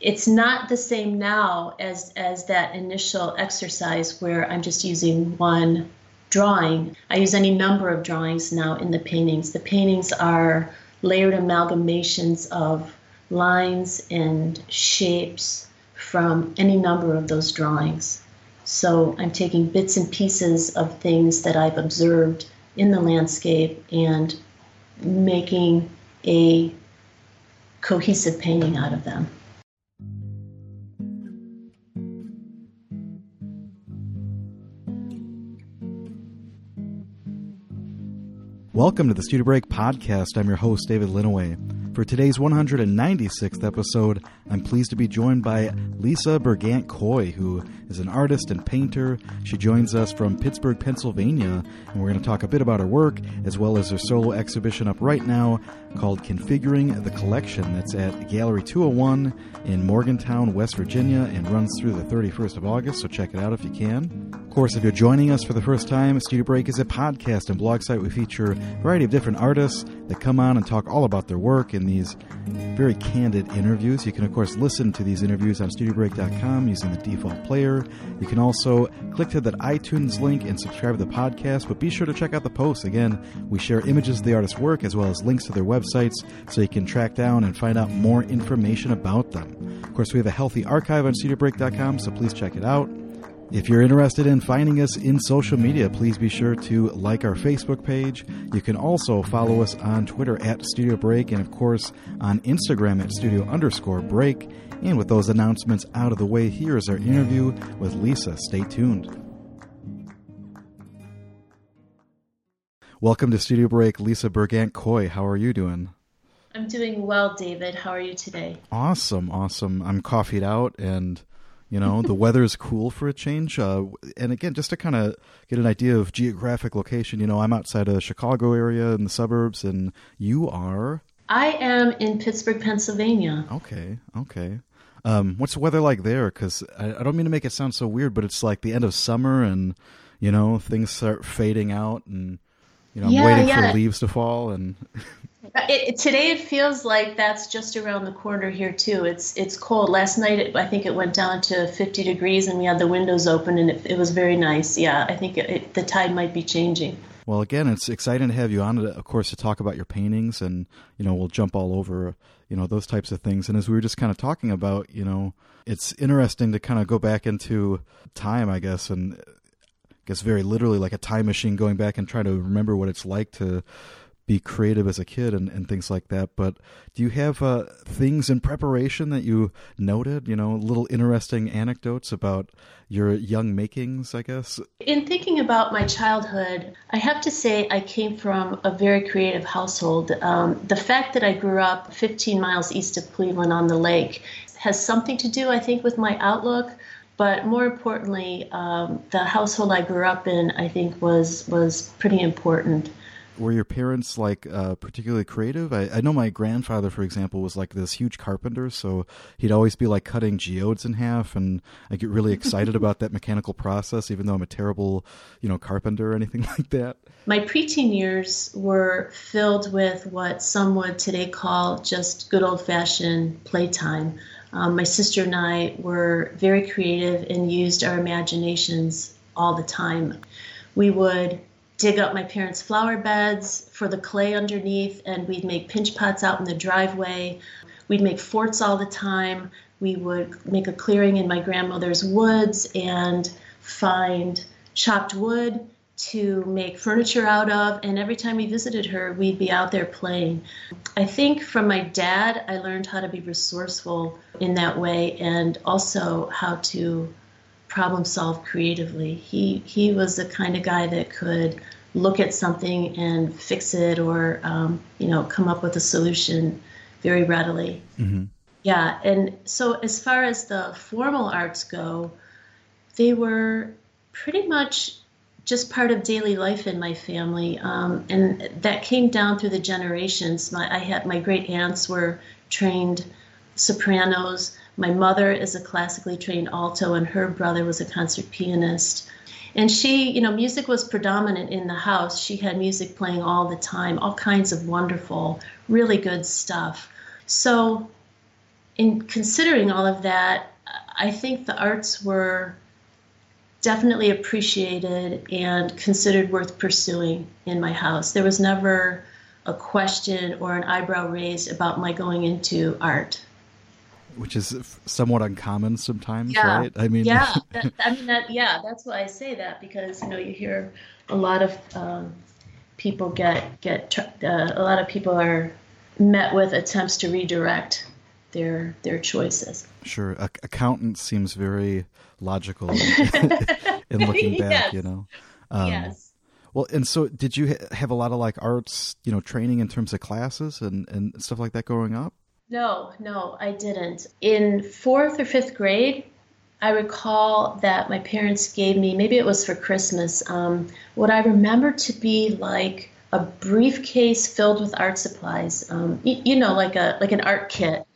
it's not the same now as as that initial exercise where I'm just using one drawing. I use any number of drawings now in the paintings. The paintings are layered amalgamations of lines and shapes from any number of those drawings. So I'm taking bits and pieces of things that I've observed in the landscape and making a cohesive painting out of them. Welcome to the Studio Break podcast. I'm your host, David Linneweh. For today's 196th episode, I'm pleased to be joined by Lisa Bergant Coy, who is an artist and painter. She joins us from Pittsburgh, Pennsylvania, and we're going to talk a bit about her work as well as her solo exhibition up right now called Configuring the Collection. That's at Gallery 201 in Morgantown, West Virginia, and runs through the 31st of August, so check it out if you can. Of course, if you're joining us for the first time, Studio Break is a podcast and blog site. We feature a variety of different artists that come on and talk all about their work in these very candid interviews. You can, of course, listen to these interviews on StudioBreak.com using the default player. You can also click to that iTunes link and subscribe to the podcast, but be sure to check out the posts. Again, we share images of the artist's work as well as links to their websites so you can track down and find out more information about them. Of course, we have a healthy archive on StudioBreak.com, so please check it out. If you're interested in finding us in social media, please be sure to like our Facebook page. You can also follow us on Twitter at Studio Break and, of course, on Instagram at Studio underscore Break. And with those announcements out of the way, here is our interview with Lisa. Stay tuned. Welcome to Studio Break, Lisa Bergant Coy. How are you doing? I'm doing well, David. How are you today? Awesome, awesome. I'm coffeeed out and you know, the weather is cool for a change. Uh, and again, just to kind of get an idea of geographic location, you know, I'm outside of the Chicago area in the suburbs, and you are. I am in Pittsburgh, Pennsylvania. Okay, okay. Um, what's the weather like there? Because I, I don't mean to make it sound so weird, but it's like the end of summer, and you know, things start fading out, and you know, I'm Yeah, waiting yeah. for leaves to fall, and It, it- today it feels like that's just around the corner here too. It's it's cold. Last night it, I think it went down to 50 degrees and we had the windows open and it, it was very nice. Yeah, I think it, it, the tide might be changing. Well, again, it's exciting to have you on, of course, to talk about your paintings, and you know, we'll jump all over, you know, those types of things. And as we were just kind of talking about, you know, it's interesting to kind of go back into time, I guess, and I guess very literally like a time machine, going back and trying to remember what it's like to be creative as a kid and, and things like that. But do you have uh, things in preparation that you noted? You know, little interesting anecdotes about your young makings, I guess. In thinking about my childhood, I have to say I came from a very creative household. Um, the fact that I grew up 15 miles east of Cleveland on the lake has something to do, I think, with my outlook. But more importantly, um, the household I grew up in, I think, was was pretty important. Were your parents like uh, particularly creative? I, I know my grandfather, for example, was like this huge carpenter, so he'd always be like cutting geodes in half, and I get really excited about that mechanical process, even though I'm a terrible, you know, carpenter or anything like that. My preteen years were filled with what some would today call just good old fashioned playtime. Um, my sister and I were very creative and used our imaginations all the time. We would dig up my parents' flower beds for the clay underneath, and we'd make pinch pots out in the driveway. We'd make forts all the time. We would make a clearing in my grandmother's woods and find chopped wood to make furniture out of. And every time we visited her, we'd be out there playing. I think from my dad, I learned how to be resourceful in that way and also how to problem solve creatively. He he was the kind of guy that could look at something and fix it or um, you know come up with a solution very readily. Mm-hmm. Yeah, and so as far as the formal arts go, they were pretty much just part of daily life in my family, um, and that came down through the generations. My I had my great aunts were trained sopranos. My mother is a classically trained alto, and her brother was a concert pianist. And she, you know, music was predominant in the house. She had music playing all the time, all kinds of wonderful, really good stuff. So in considering all of that, I think the arts were definitely appreciated and considered worth pursuing in my house. There was never a question or an eyebrow raised about my going into art. Which is somewhat uncommon sometimes, yeah. right? I mean, yeah, that, I mean that. Yeah, that's why I say that because you know you hear a lot of um, people get get uh, a lot of people are met with attempts to redirect their their choices. Sure, a- accountant seems very logical in, in looking back. Yes. You know. Um, yes. Well, and so did you ha- have a lot of like arts, you know, training in terms of classes and and stuff like that growing up? No, no, I didn't. In fourth or fifth grade, I recall that my parents gave me, maybe it was for Christmas, um, what I remember to be like a briefcase filled with art supplies. Um, you, you know, like a like an art kit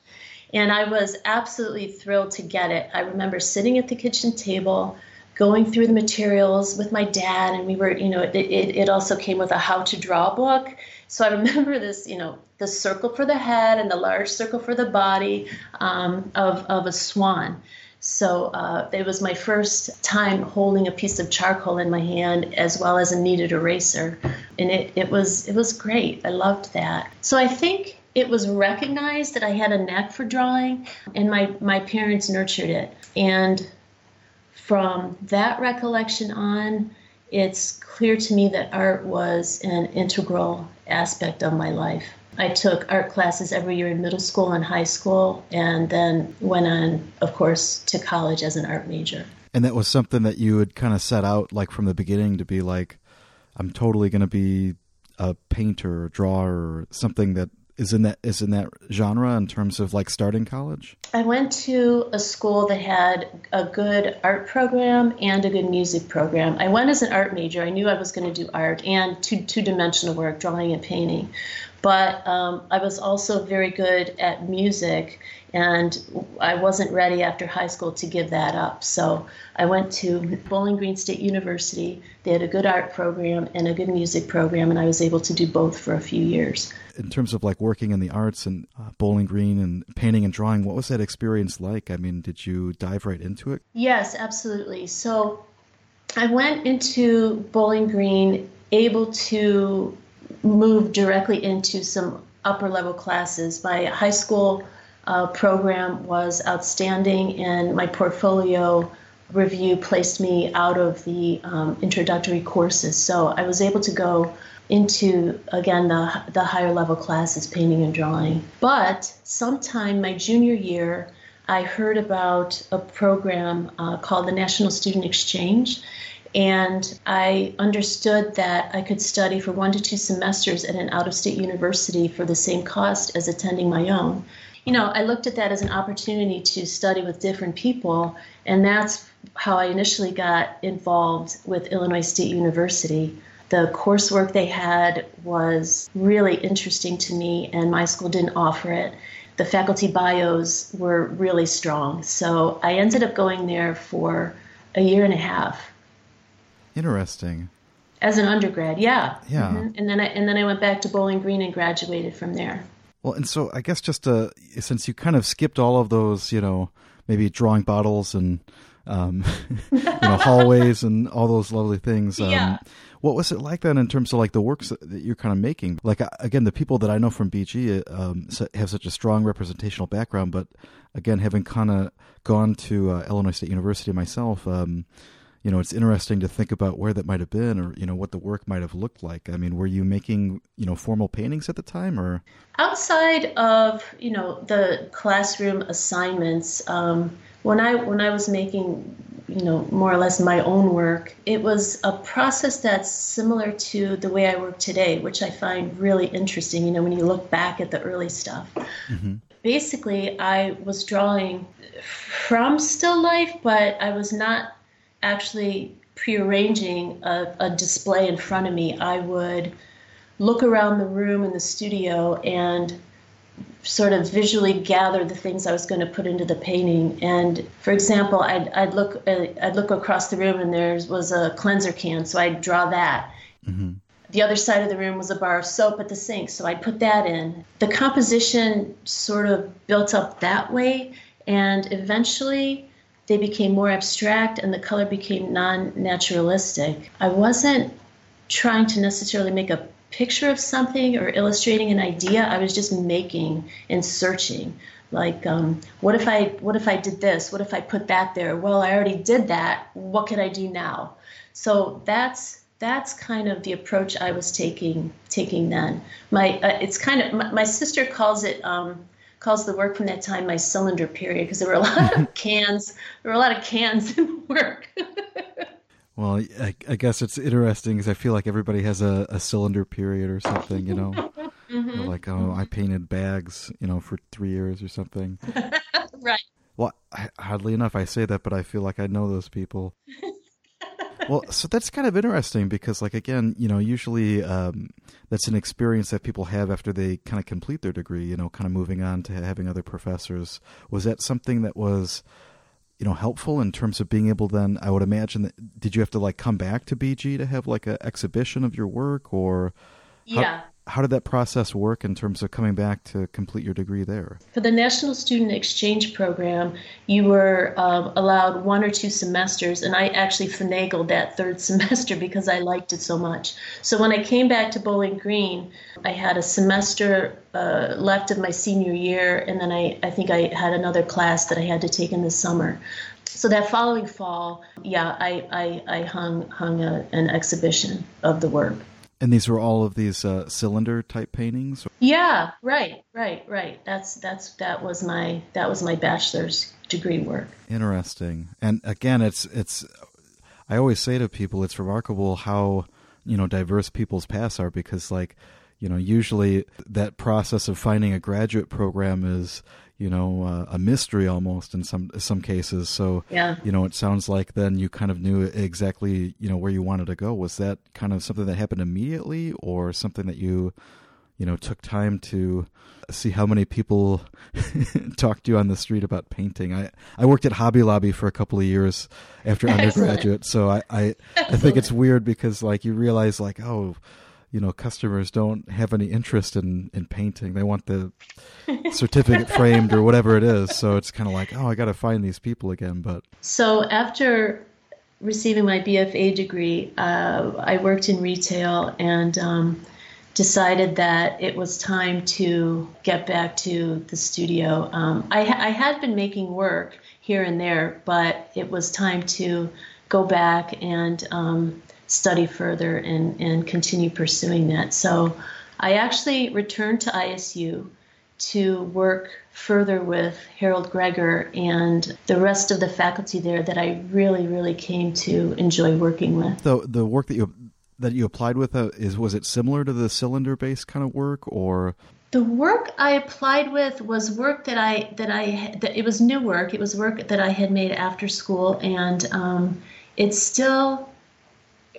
and I was absolutely thrilled to get it. I remember sitting at the kitchen table, going through the materials with my dad, and we were, you know, it, it, it also came with a how to draw book. So I remember this, you know, the circle for the head and the large circle for the body um, of, of a swan. So uh, it was my first time holding a piece of charcoal in my hand as well as a kneaded eraser, and it, it was it was great. I loved that. So I think it was recognized that I had a knack for drawing, and my, my parents nurtured it. And from that recollection on, it's clear to me that art was an integral aspect of my life. I took art classes every year in middle school and high school, and then went on, of course, to college as an art major. And that was something that you had kind of set out, like from the beginning, to be like, I'm totally going to be a painter or drawer something that is in that is in that genre in terms of like starting college? I went to a school that had a good art program and a good music program. I went as an art major. I knew I was going to do art and two two dimensional work, drawing and painting. But um, I was also very good at music, and I wasn't ready after high school to give that up. So I went to Bowling Green State University. They had a good art program and a good music program, and I was able to do both for a few years in terms of like working in the arts and uh, Bowling Green and painting and drawing, what was that experience like? I mean, did you dive right into it? Yes, absolutely. So I went into Bowling Green able to move directly into some upper level classes. My high school uh, program was outstanding, and my portfolio review placed me out of the um, introductory courses. So I was able to go into again the the higher level classes painting and drawing. But sometime my junior year i heard about a program uh, called the national student exchange. And i understood that i could study for one to two semesters at an out of state university for the same cost as attending my own. You know i looked at that as an opportunity to study with different people and that's how i initially got involved with illinois state university the coursework they had was really interesting to me, and my school didn't offer it. The faculty bios were really strong, so I ended up going there for a year and a half. Interesting. As an undergrad, yeah. Yeah. Mm-hmm. And then I and then I went back to Bowling Green and graduated from there. Well, and so I guess just uh, since you kind of skipped all of those, you know, maybe drawing bottles and um, you know hallways and all those lovely things. Um, yeah. What was it like then in terms of like the works that you're kind of making? Like again, the people that I know from BG uh, um, have such a strong representational background, but again, having kind of gone to uh, Illinois State University myself, um, you know, it's interesting to think about where that might have been, or you know, what the work might have looked like. I mean, were you making you know formal paintings at the time, or outside of you know the classroom assignments? Um, when I when I was making you know more or less my own work it was a process that's similar to the way i work today which i find really interesting you know when you look back at the early stuff mm-hmm. basically i was drawing from still life but i was not actually prearranging a, a display in front of me i would look around the room in the studio and sort of visually gather the things I was going to put into the painting. And for example, I'd, I'd look uh, I'd look across the room and there was a cleanser can, so I'd draw that. Mm-hmm. the other side of the room was a bar of soap at the sink, so I'd put that in. The composition sort of built up that way, and eventually they became more abstract and the color became non naturalistic. I wasn't trying to necessarily make a picture of something or illustrating an idea. I was just making and searching. Like, um, what if I what if I did this? What if I put that there? Well, I already did that. What could I do now? So that's that's kind of the approach I was taking taking then. My uh, it's kind of my, my sister calls it um, calls the work from that time my cylinder period because there were a lot of cans. There were a lot of cans in work. well, I, I, guess it's interesting because I feel like everybody has a, a cylinder period or something. You know, mm-hmm. like oh, I painted bags, you know, for three years or something. right. Well, I, oddly enough, I say that, but I feel like I know those people well, so that's kind of interesting because, like, again, you know, usually um, that's an experience that people have after they kind of complete their degree. You know, kind of moving on to having other professors. Was that something that was, you know, helpful in terms of being able? Then I would imagine that did you have to like come back to BG to have like an exhibition of your work, or yeah, did that process work in terms of coming back to complete your degree there? For the National Student Exchange Program, you were um, allowed one or two semesters, and I actually finagled that third semester because I liked it so much. So when I came back to Bowling Green, I had a semester uh, left of my senior year, and then I, I think I had another class that I had to take in the summer. So that following fall, yeah, I, I, I hung, hung a, an exhibition of the work. And these were all of these uh, cylinder type paintings. Yeah, right, right, right. That's that's that was my that was my bachelor's degree work. Interesting. And again, it's it's. I always say to people, it's remarkable how you know diverse people's paths are because like you know usually that process of finding a graduate program is you know uh, a mystery almost in some some cases. So yeah. you know it sounds like then you kind of knew exactly you know where you wanted to go. Was that kind of something that happened immediately or something that you you know took time to see how many people talked to you on the street about painting? I i worked at hobby lobby for a couple of years after undergraduate. So i i, I think it's weird because like you realize like oh you know customers don't have any interest in in painting. They want the certificate framed or whatever it is. So it's kind of like oh i got to find these people again but so after receiving my bfa degree uh, i worked in retail and um, decided that it was time to get back to the studio. Um, I, I had been making work here and there but it was time to go back and um, study further and, and continue pursuing that. So I actually returned to ISU to work further with Harold Gregor and the rest of the faculty there that I really, really came to enjoy working with. The the work that you that you applied with uh, is was it similar to the cylinder based kind of work or the work I applied with was work that I that I that it was new work. It was work that I had made after school, and um, it's still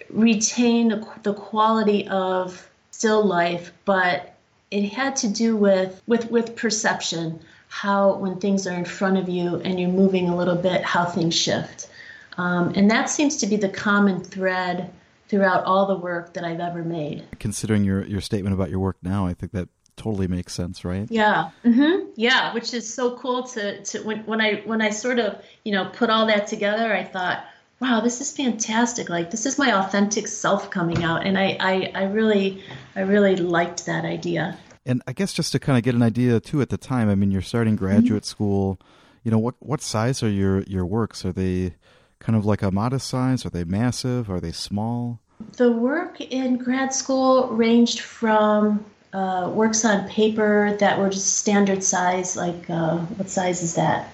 retain the, the quality of still life, but it had to do with, with, with perception, how when things are in front of you and you're moving a little bit, how things shift. Um, and that seems to be the common thread throughout all the work that I've ever made. Considering your, your statement about your work now, I think that totally makes sense, right? Yeah. Mm-hmm. Yeah, which is so cool to, to when, when I when I sort of, you know, put all that together, I thought, wow, this is fantastic. Like this is my authentic self coming out. And I, I, I really, I really liked that idea. And I guess just to kind of get an idea too at the time, I mean, you're starting graduate mm-hmm. school, you know, what, what size are your, your works? Are they kind of like a modest size? Are they massive? Are they small? The work in grad school ranged from uh, works on paper that were just standard size, like uh, what size is that?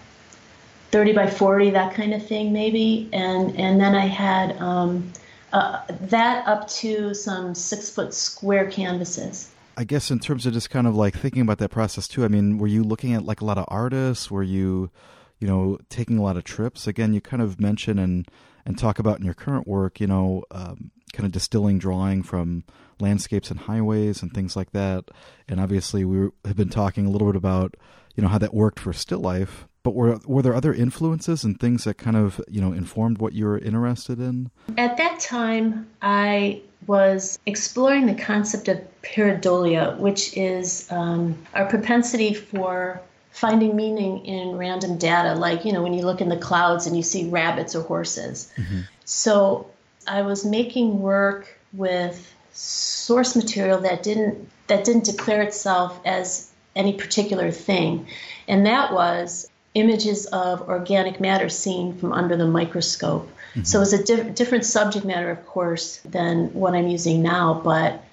30 by 40, that kind of thing, maybe. And and then I had um, uh, that up to some six foot square canvases. I guess in terms of just kind of like thinking about that process too. I mean, were you looking at like a lot of artists? Were you, you know, taking a lot of trips? Again, you kind of mention and and talk about in your current work, you know, um, kind of distilling drawing from landscapes and highways and things like that. And obviously, we have been talking a little bit about, you know, how that worked for still life, But were were there other influences and things that kind of you know informed what you were interested in? At that time, I was exploring the concept of pareidolia, which is um, our propensity for finding meaning in random data, like you know when you look in the clouds and you see rabbits or horses. Mm-hmm. So I was making work with source material that didn't that didn't declare itself as any particular thing, and that was images of organic matter seen from under the microscope. Mm-hmm. So it's a di- different subject matter, of course, than what I'm using now, but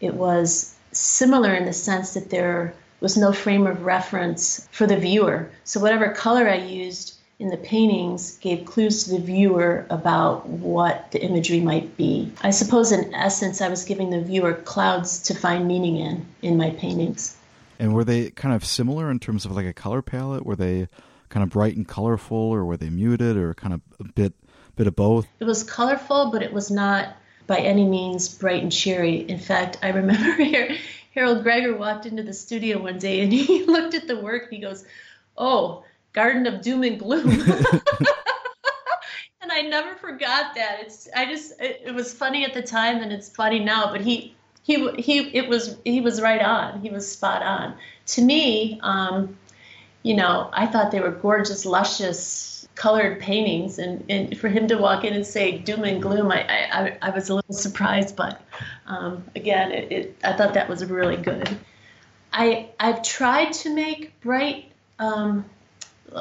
it was similar in the sense that there was no frame of reference for the viewer. So whatever color I used in the paintings gave clues to the viewer about what the imagery might be. I suppose, in essence, I was giving the viewer clouds to find meaning in in my paintings. And were they kind of similar in terms of like a color palette? Were they kind of bright and colorful, or were they muted, or kind of a bit bit of both? It was colorful, but it was not by any means bright and cheery. In fact, I remember Harold Gregor walked into the studio one day and he looked at the work and he goes, "Oh, Garden of Doom and Gloom." and I never forgot that. It's I just it, it was funny at the time and it's funny now, but he he he it was he was right on. He was spot on. To me, um, you know, I thought they were gorgeous, luscious, colored paintings, and, and for him to walk in and say doom and gloom, I I, I was a little surprised, but um, again, it, it, I thought that was really good. I I've tried to make bright, um,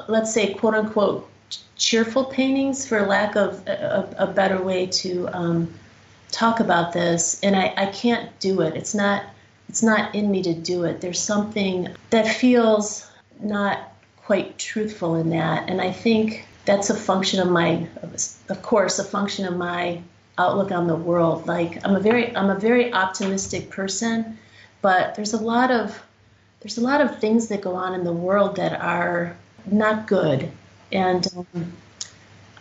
let's say quote unquote cheerful paintings, for lack of a, a better way to um, talk about this, and I, I can't do it. It's not it's not in me to do it. There's something that feels not quite truthful in that, and I think that's a function of my, of course, a function of my outlook on the world. Like I'm a very I'm a very optimistic person, but there's a lot of there's a lot of things that go on in the world that are not good, and um,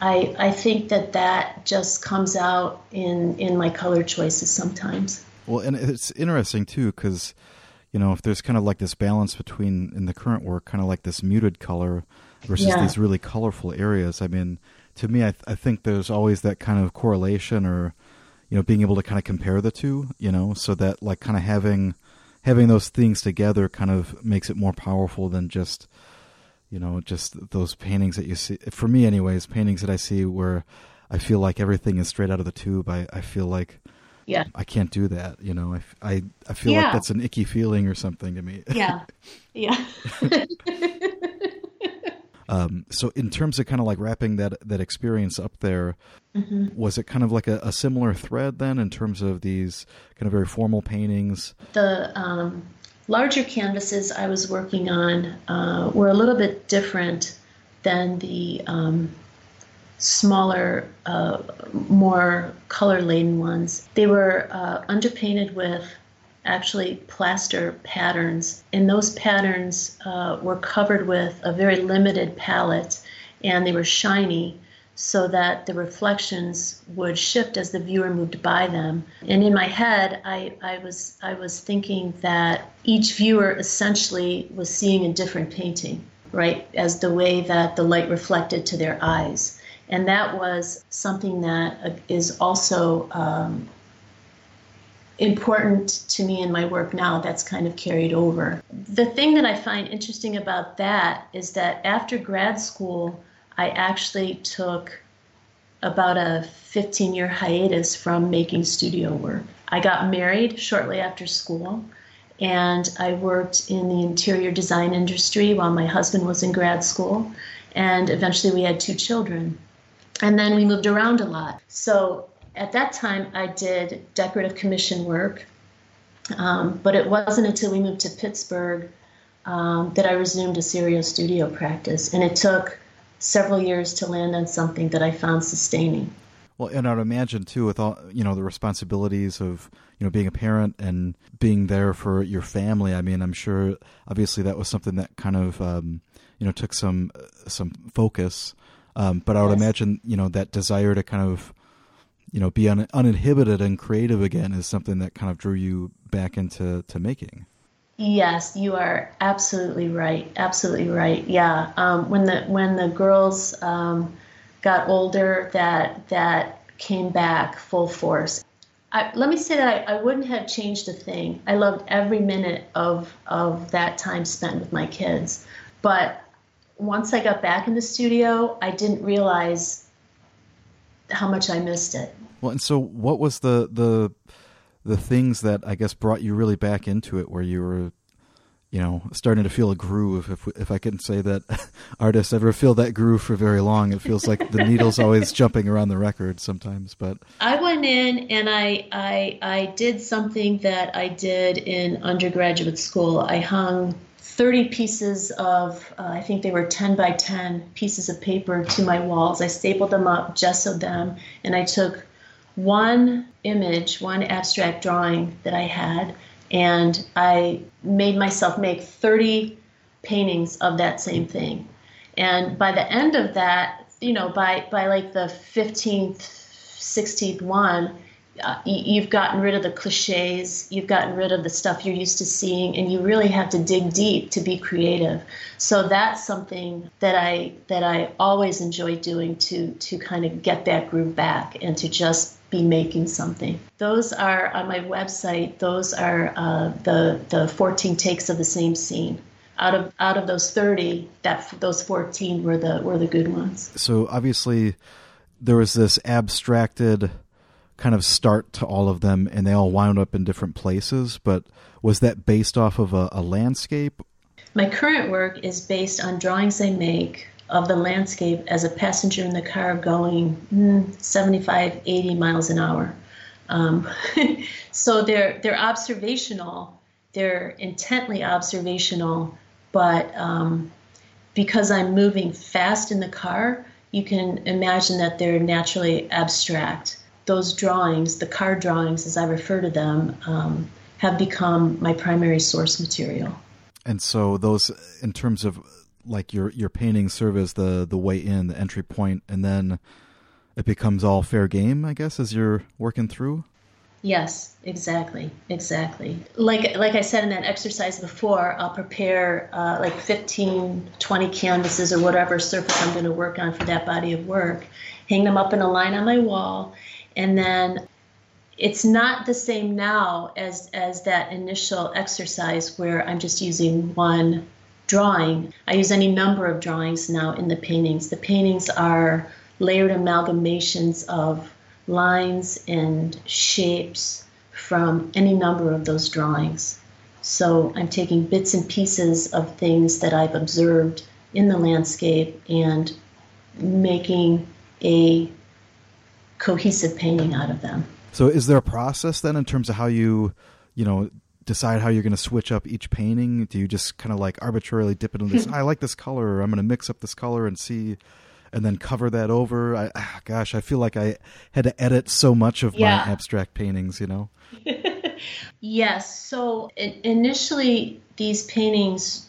I, I think that that just comes out in, in my color choices sometimes. Well, and it's interesting too, because, you know, if there's kind of like this balance between, in the current work, kind of like this muted color versus yeah. these really colorful areas, I mean, to me, I, th- I think there's always that kind of correlation or, you know, being able to kind of compare the two, you know, so that like kind of having, having those things together kind of makes it more powerful than just, you know, just those paintings that you see. For me, anyways, paintings that I see where I feel like everything is straight out of the tube. I, I feel like yeah i can't do that you know i, I, I feel yeah. like that's an icky feeling or something to me yeah yeah um, so in terms of kind of like wrapping that that experience up there mm-hmm. was it kind of like a, a, similar thread then in terms of these kind of very formal paintings the um, larger canvases I was working on uh, were a little bit different than the um, smaller, uh, more color laden ones. They were uh, underpainted with actually plaster patterns, and those patterns uh, were covered with a very limited palette and they were shiny so that the reflections would shift as the viewer moved by them. And in my head, I, I, was, I was thinking that each viewer essentially was seeing a different painting, right, as the way that the light reflected to their eyes. And that was something that uh, also um, important to me in my work now that's kind of carried over. The thing that I find interesting about that is that after grad school, I actually took about a 15 year hiatus from making studio work. I got married shortly after school, and I worked in the interior design industry while my husband was in grad school, and eventually we had two children. And then we moved around a lot. So at that time, I did decorative commission work, um, but it wasn't until we moved to Pittsburgh um, that I resumed a serial studio practice, and it took several years to land on something that I found sustaining. Well, and I'd imagine too, with all you know, the responsibilities of you know being a parent and being there for your family. I mean, I'm sure obviously that was something that kind of um, you know took some some focus. Um, but I would yes. imagine you know that desire to kind of you know be un- uninhibited and creative again is something that kind of drew you back into to making. Yes, you are absolutely right. Absolutely right. Yeah. Um, when the when the girls um, got older, that that came back full force. I, let me say that I, I, wouldn't have changed a thing. I loved every minute of of that time spent with my kids. But once I got back in the studio, I didn't realize how much I missed it. Well, and so what was the the the things that I guess brought you really back into it, where you were you know, starting to feel a groove. If if I can say that artists ever feel that groove for very long, it feels like the needle's always jumping around the record sometimes. But I went in and I I I did something that I did in undergraduate school. I hung 30 pieces of uh, I think they were 10 by 10 pieces of paper to my walls. I stapled them up, gessoed them, and I took one image, one abstract drawing that I had and I made myself make 30 paintings of that same thing. And by the end of that, you know, by by like the 15th, 16th one, uh, you've gotten rid of the cliches, you've gotten rid of the stuff you're used to seeing, and you really have to dig deep to be creative. So that's something that I that I always enjoy doing to to kind of get that groove back and to just be making something. Those are on my website. Those are uh, the the 14 takes of the same scene. Out of out of those 30, that those 14 were the were the good ones. So obviously, there was this abstracted kind of start to all of them, and they all wound up in different places. But was that based off of a, a landscape? My current work is based on drawings I make of the landscape as a passenger in the car going mm, 75, 80 miles an hour. Um, so they're they're observational, they're intently observational, but um, because I'm moving fast in the car, you can imagine that they're naturally abstract those drawings, the card drawings as I refer to them, um, have become my primary source material. And so those, in terms of like your your painting, serve as the the way in, the entry point, and then it becomes all fair game, I guess, as you're working through. Yes, exactly, exactly. Like like I said in that exercise before, I'll prepare uh, like 15, 20 canvases or whatever surface I'm going to work on for that body of work, hang them up in a line on my wall, and then it's not the same now as as that initial exercise where I'm just using one drawing. I use any number of drawings now in the paintings. The paintings are layered amalgamations of lines and shapes from any number of those drawings. So I'm taking bits and pieces of things that I've observed in the landscape and making a cohesive painting out of them. So, is there a process then in terms of how you, you know, decide how you're going to switch up each painting? Do you just kind of like arbitrarily dip into this? I like this color, or I'm going to mix up this color and see, and then cover that over. I, ah, gosh, I feel like I had to edit so much of yeah. my abstract paintings. You know. yes. So initially, these paintings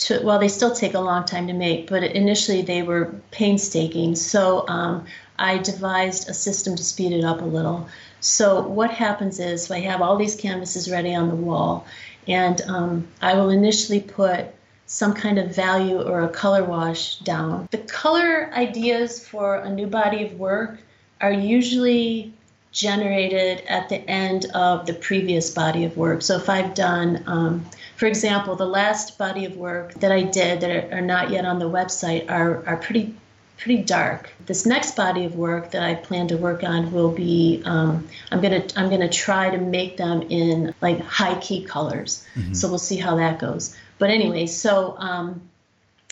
to, well, they still take a long time to make, but initially they were painstaking. So um, I devised a system to speed it up a little. So what happens is I have all these canvases ready on the wall, and um, I will initially put some kind of value or a color wash down. The color ideas for a new body of work are usually generated at the end of the previous body of work. So if I've done, um, for example, the last body of work that I did that are, not yet on the website are, are pretty pretty dark. This next body of work that I plan to work on will be um, I'm gonna I'm gonna try to make them in like high key colors. Mm-hmm. So we'll see how that goes. But anyway, so um,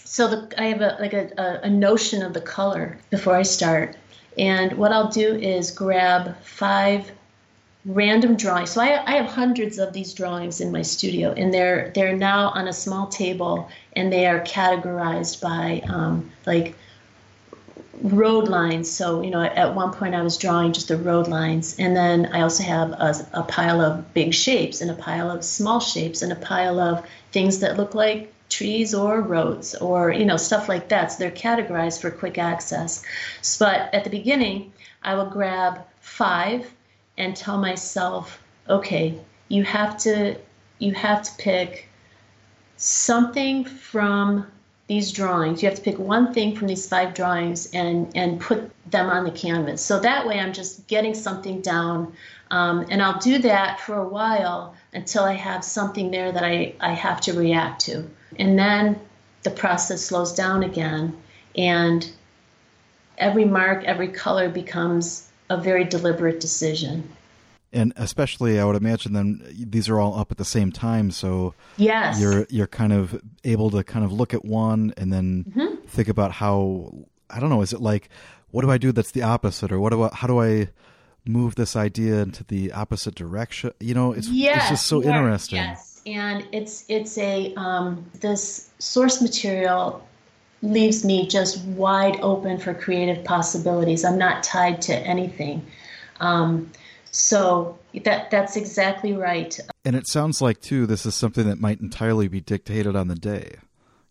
so the, I have a like a, a notion of the color before I start, and what I'll do is grab five random drawings. So I, I have hundreds of these drawings in my studio, and they're they're now on a small table, and they are categorized by um, like road lines. So, you know, at one point I was drawing just the road lines. And then I also have a, a, pile of big shapes and a pile of small shapes and a pile of things that look like trees or roads or, you know, stuff like that. So they're categorized for quick access. But at the beginning, I will grab five and tell myself, okay, you have to you have to pick something from these drawings. You have to pick one thing from these five drawings and and put them on the canvas. So that way, I'm just getting something down, um, and I'll do that for a while until I have something there that I I have to react to, and then the process slows down again, and every mark, every color becomes a very deliberate decision and especially I would imagine then these are all up at the same time, so yes, you're you're kind of able to kind of look at one and then mm-hmm. think about how I don't know. Is it like what do I do that's the opposite, or what do I, how do I move this idea into the opposite direction? You know, it's yes, it's just so yes, interesting. Yes, and it's it's a um, this source material leaves me just wide open for creative possibilities. I'm not tied to anything. Um, so that that's exactly right. And it sounds like too this is something that might entirely be dictated on the day.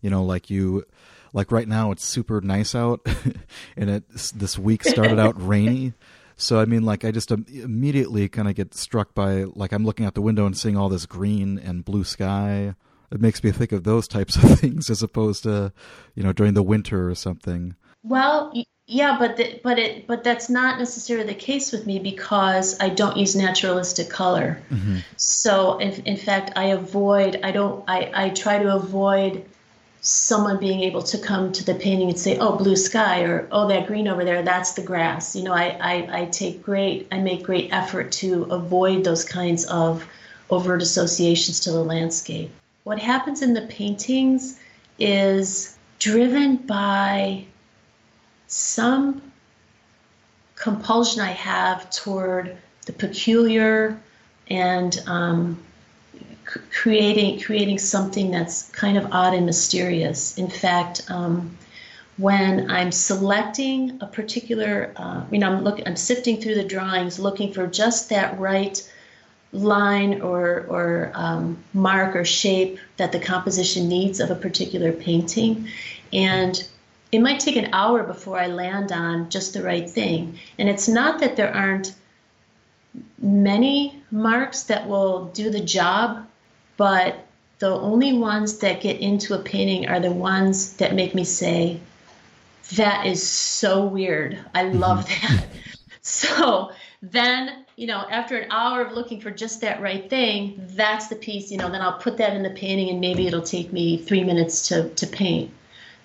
You know, like you like right now it's super nice out and it this week started out rainy. So I mean like I just immediately kind of get struck by like I'm looking out the window and seeing all this green and blue sky. It makes me think of those types of things as opposed to, you know, during the winter or something. Well, yeah, but the, but it but that's not necessarily the case with me because I don't use naturalistic color. Mm-hmm. So in, in fact, I avoid. I don't. I I try to avoid someone being able to come to the painting and say, "Oh, blue sky," or "Oh, that green over there, that's the grass." You know, I I, I take great. I make great effort to avoid those kinds of overt associations to the landscape. What happens in the paintings is driven by some compulsion I have toward the peculiar and um, creating creating something that's kind of odd and mysterious. In fact, um, when I'm selecting a particular, uh, you know, I'm looking, I'm sifting through the drawings, looking for just that right line or or um, mark or shape that the composition needs of a particular painting, and it might take an hour before I land on just the right thing. And it's not that there aren't many marks that will do the job, but the only ones that get into a painting are the ones that make me say, that is so weird. I mm-hmm. love that. so then, you know, after an hour of looking for just that right thing, that's the piece, you know, then I'll put that in the painting and maybe it'll take me three minutes to, to paint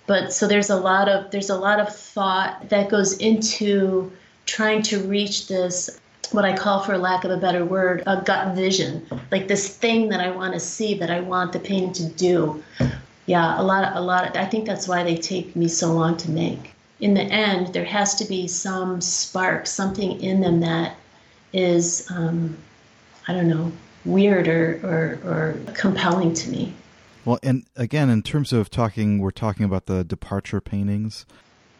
but so there's a lot of there's a lot of thought that goes into trying to reach this what I call, for lack of a better word, a gut vision, like this thing that I want to see, that I want the painting to do. Yeah, a lot, of, a lot. Of, I think that's why they take me so long to make. In the end, there has to be some spark, something in them that is, um, I don't know, weird or, or, or compelling to me. Well, and again, in terms of talking, we're talking about the departure paintings.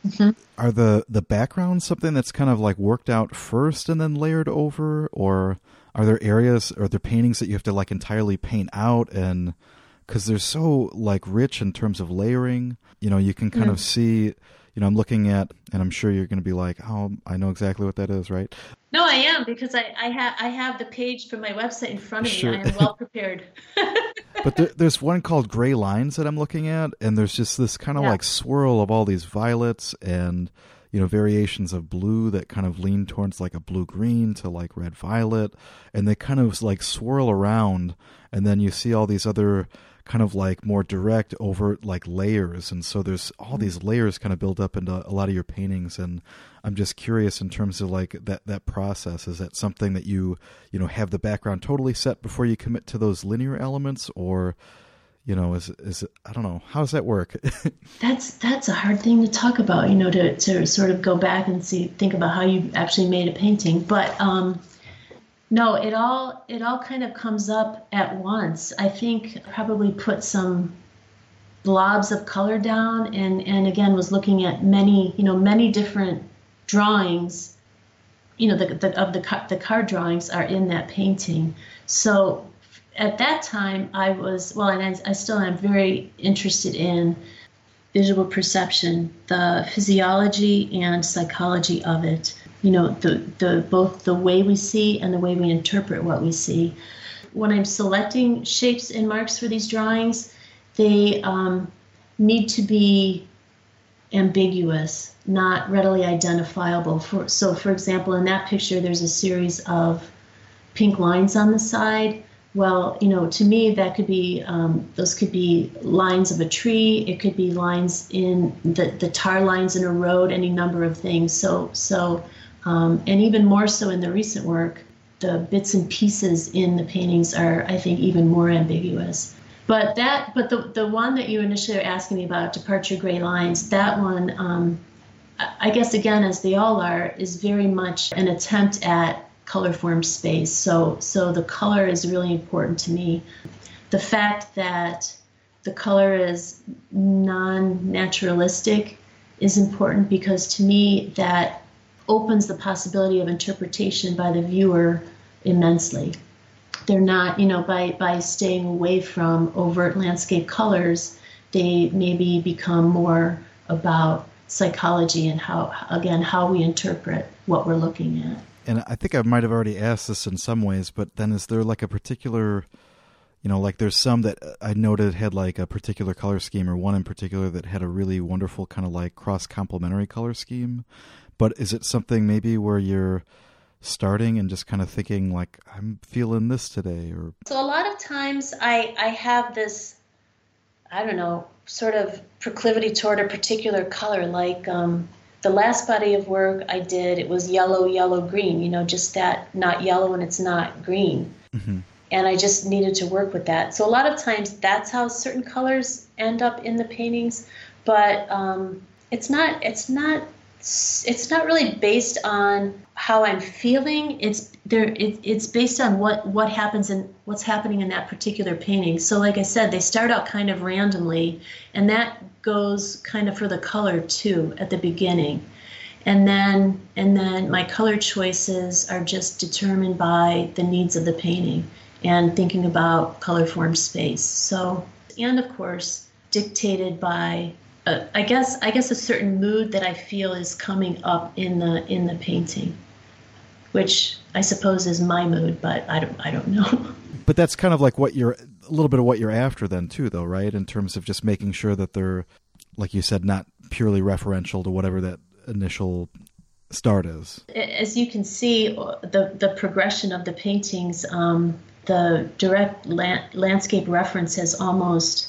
Mm-hmm. Are the the backgrounds something that's kind of like worked out first and then layered over, or are there areas or there paintings that you have to like entirely paint out and because they're so like rich in terms of layering, you know, you can kind mm. of see you know, I'm looking at, and I'm sure you're going to be like, oh, I know exactly what that is, right? No, I am because I, I have I have the page from my website in front of sure. me. I am well prepared. but there, there's one called Gray Lines that I'm looking at, and there's just this kind of yeah. like swirl of all these violets and you know variations of blue that kind of lean towards like a blue green to like red violet, and they kind of like swirl around, and then you see all these other kind of like more direct, overt like layers. And so there's all mm. these layers kind of build up into a lot of your paintings. And I'm just curious in terms of like that, that process. Is that something that you, you know, have the background totally set before you commit to those linear elements or, you know, is, is I don't know, how does that work? that's, that's a hard thing to talk about, you know, to, to sort of go back and see, think about how you actually made a painting. But, um, no, it all it all kind of comes up at once. I think probably put some blobs of color down and and again was looking at many, you know, many different drawings. You know, the, the of the the card drawings are in that painting. So at that time I was well and I, I still am very interested in visual perception, the physiology and psychology of it you know the, the both the way we see and the way we interpret what we see when I'm selecting shapes and marks for these drawings, they um, need to be ambiguous, not readily identifiable. For, so, for example, in that picture, there's a series of pink lines on the side. Well, you know, to me, that could be um, those could be lines of a tree. It could be lines in the, the tar lines in a road. Any number of things. So, so, um, and even more so in the recent work, the bits and pieces in the paintings are, I think, even more ambiguous. But that, but the the one that you initially were asking me about, departure gray lines, that one, um, I guess again, as they all are, is very much an attempt at color form space. So so the color is really important to me. The fact that the color is non-naturalistic is important because to me that opens the possibility of interpretation by the viewer immensely they're not, you know, by, by staying away from overt landscape colors, they maybe become more about psychology and how, again, how we interpret what we're looking at. And I think I might have already asked this in some ways, but then is there like a particular, you know, like there's some that I noted had like a particular color scheme, or one in particular that had a really wonderful kind of like cross complementary color scheme. But is it something maybe where you're starting and just kind of thinking like I'm feeling this today or So a lot of times I I have this I don't know, sort of proclivity toward a particular color like um the last body of work I did it was yellow yellow green, you know, just that not yellow and it's not green. Mm-hmm. And I just needed to work with that. So a lot of times that's how certain colors end up in the paintings, but um, it's not it's not it's not really based on how I'm feeling. It's there. It, it's based on what what happens and what's happening in that particular painting. So, like I said, they start out kind of randomly, and that goes kind of for the color too at the beginning, and then and then my color choices are just determined by the needs of the painting and thinking about color form space. So, and of course, dictated by uh, I guess I guess a certain mood that I feel is coming up in the in the painting, which I suppose is my mood, but I don't I don't know. But that's kind of like what you're a little bit of what you're after then too, though, right? In terms of just making sure that they're, like you said, not purely referential to whatever that initial start is. As you can see, the the progression of the paintings, um, the direct la- landscape reference has almost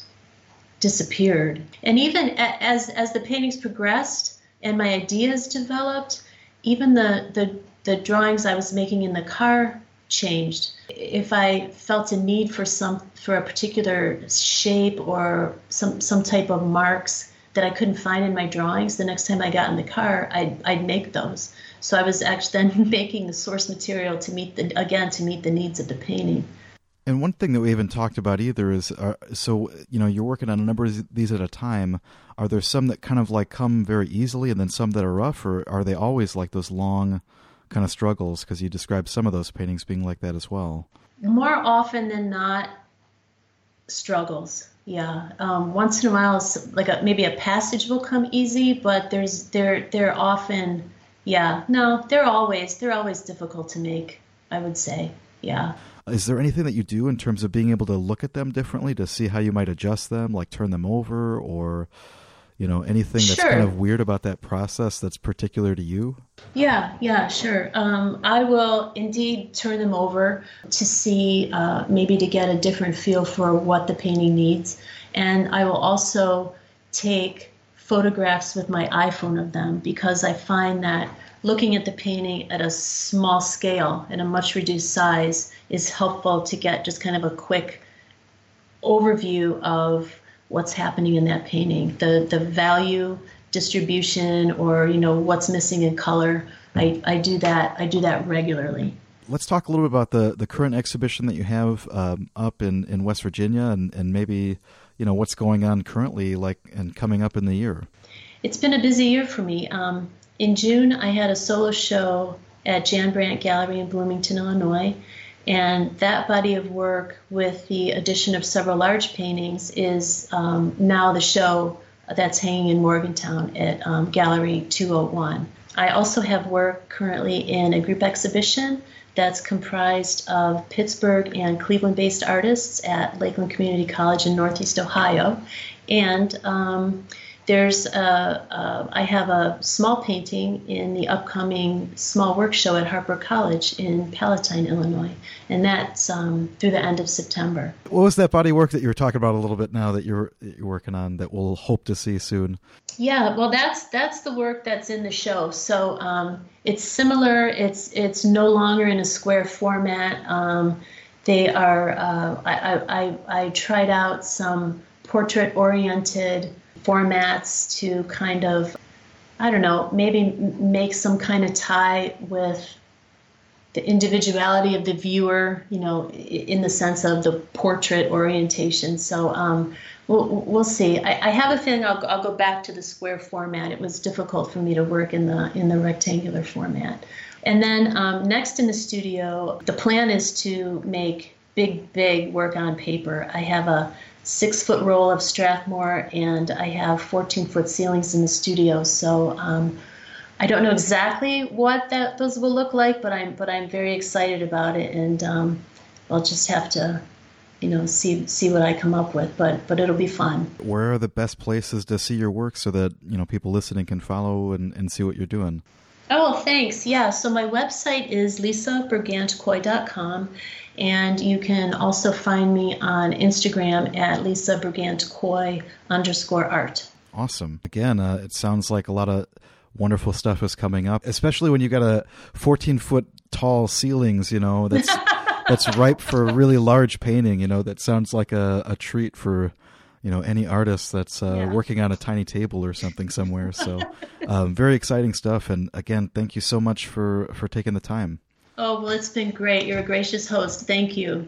disappeared. And even as as the paintings progressed and my ideas developed, even the the, the drawings I was making in the car changed. If I felt a need for some for a particular shape or some some type of marks that I couldn't find in my drawings, the next time I got in the car, I'd, I'd make those. So I was actually then making the source material to meet the again to meet the needs of the painting. And one thing that we haven't talked about either is uh, so you know you're working on a number of these at a time. Are there some that kind of like come very easily, and then some that are rough, or are they always like those long kind of struggles? Because you described some of those paintings being like that as well. More often than not, struggles. Yeah. Um, once in a while, like a, maybe a passage will come easy, but there's they're they're often yeah no they're always they're always difficult to make. I would say yeah. Is there anything that you do in terms of being able to look at them differently to see how you might adjust them, like turn them over, or you know anything that's sure. kind of weird about that process that's particular to you? Yeah, yeah, sure. Um, I will indeed turn them over to see, uh, maybe to get a different feel for what the painting needs, and I will also take photographs with my iPhone of them because I find that looking at the painting at a small scale, in a much reduced size, is helpful to get just kind of a quick overview of what's happening in that painting, the the value distribution, or you know what's missing in color. I, I do that I do that regularly. Let's talk a little bit about the, the current exhibition that you have um, up in, in West Virginia, and, and maybe you know what's going on currently, like and coming up in the year. It's been a busy year for me. Um, in June, I had a solo show at Jan Brandt Gallery in Bloomington, Illinois. And that body of work, with the addition of several large paintings, is um, now the show that's hanging in Morgantown at um, Gallery 201. I also have work currently in a group exhibition that's comprised of Pittsburgh and Cleveland based artists at Lakeland Community College in Northeast Ohio. And um, there's a, a, I have a small painting in the upcoming small work show at Harper College in Palatine, Illinois, and that's um, through the end of September. What was that body work that you were talking about a little bit now that you're, you're working on that we'll hope to see soon? Yeah, well, that's that's the work that's in the show. So um, it's similar. It's it's no longer in a square format. Um, they are. Uh, I, I I tried out some portrait oriented formats to kind of, I don't know, maybe make some kind of tie with the individuality of the viewer, you know, in the sense of the portrait orientation. So um, we'll, we'll see. I, I, have a feeling I'll, I'll go back to the square format. It was difficult for me to work in the in the rectangular format. And then um, next in the studio, the plan is to make big, big work on paper. I have a six foot roll of Strathmore, and I have 14 foot ceilings in the studio. So um, I don't know exactly what that those will look like, but I'm but I'm very excited about it, and um, I'll just have to, you know, see see what I come up with. But but it'll be fun. Where are the best places to see your work so that you know people listening can follow and, and see what you're doing? Oh, thanks. Yeah. So my website is lisabrigantcoy.com and you can also find me on Instagram at Lisa Brigant Coy underscore art. Awesome. Again, uh, it sounds like a lot of wonderful stuff is coming up, especially when you got a 14 foot tall ceilings, you know, that's, that's ripe for a really large painting, you know, that sounds like a, a treat for, you know, any artist that's uh, yeah. working on a tiny table or something somewhere. So, um, very exciting stuff. And again, thank you so much for, for taking the time. Oh, well, it's been great. You're a gracious host. Thank you.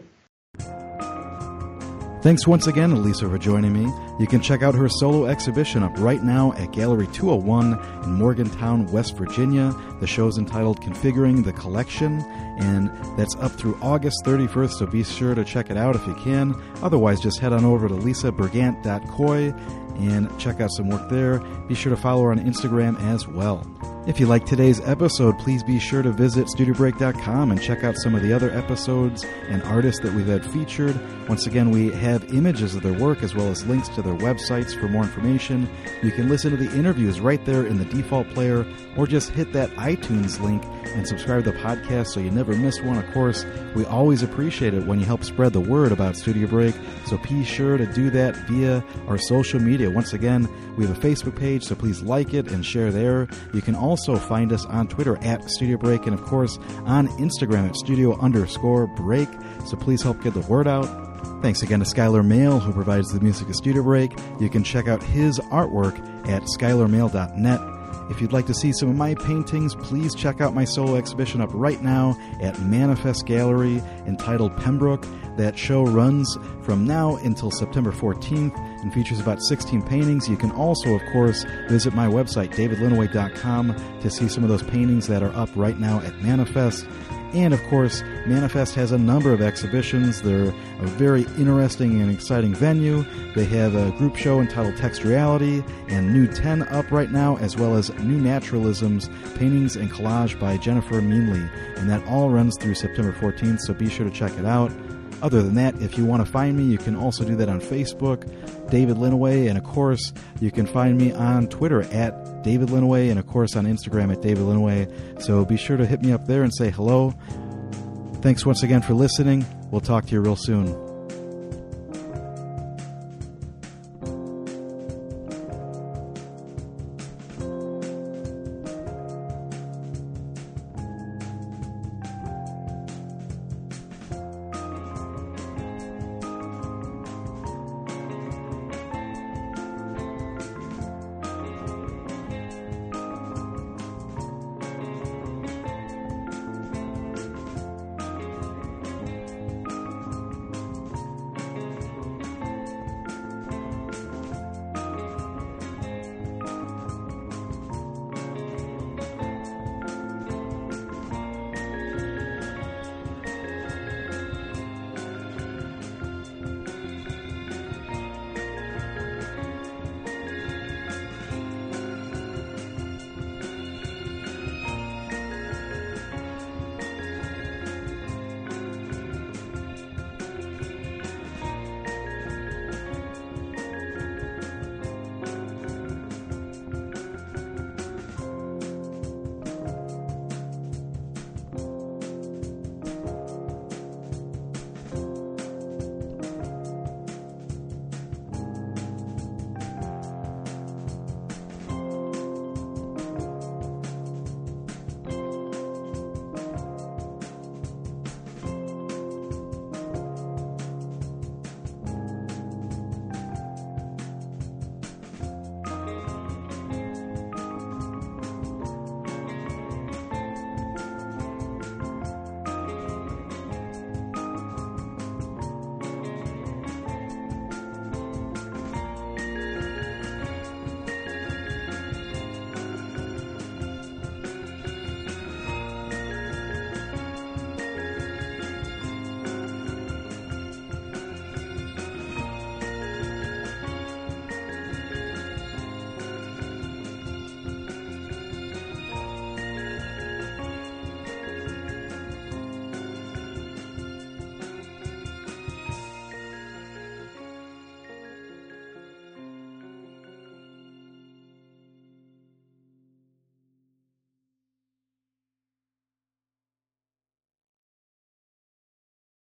Thanks once again, Elisa, for joining me. You can check out her solo exhibition up right now at Gallery 201 in Morgantown, West Virginia. The show's entitled Configuring the Collection, and that's up through August 31st, so be sure to check it out if you can. Otherwise, just head on over to lisabrigant.coy and check out some work there. Be sure to follow her on Instagram as well. If you like today's episode, please be sure to visit studiobreak.com and check out some of the other episodes and artists that we've had featured. Once again, we have images of their work as well as links to their websites for more information. You can listen to the interviews right there in the default player or just hit that iTunes link and subscribe to the podcast so you never miss one. Of course, we always appreciate it when you help spread the word about Studio Break, so be sure to do that via our social media. Once again, we have a Facebook page, so please like it and share there. You can also find us on Twitter at Studio Break and, of course, on Instagram at Studio underscore Break. So please help get the word out. Thanks again to Skylar Mail, who provides the music of Studio Break. You can check out his artwork at skylarmail.net. If you'd like to see some of my paintings, please check out my solo exhibition up right now at Manifest Gallery entitled Pembroke. That show runs from now until September 14th and features about 16 paintings. You can also, of course, visit my website, davidlinneweh.com, to see some of those paintings that are up right now at Manifest. And of course, Manifest has a number of exhibitions. They're a very interesting and exciting venue. They have a group show entitled Text Reality and New 10 up right now, as well as New Naturalisms, paintings and collage by Jennifer Meanley. And that all runs through September 14th, so be sure to check it out. Other than that, if you want to find me, you can also do that on Facebook, David Linneweh, and of course, you can find me on Twitter at David Linneweh, and of course on Instagram at David Linneweh. So be sure to hit me up there and say hello. Thanks once again for listening. We'll talk to you real soon.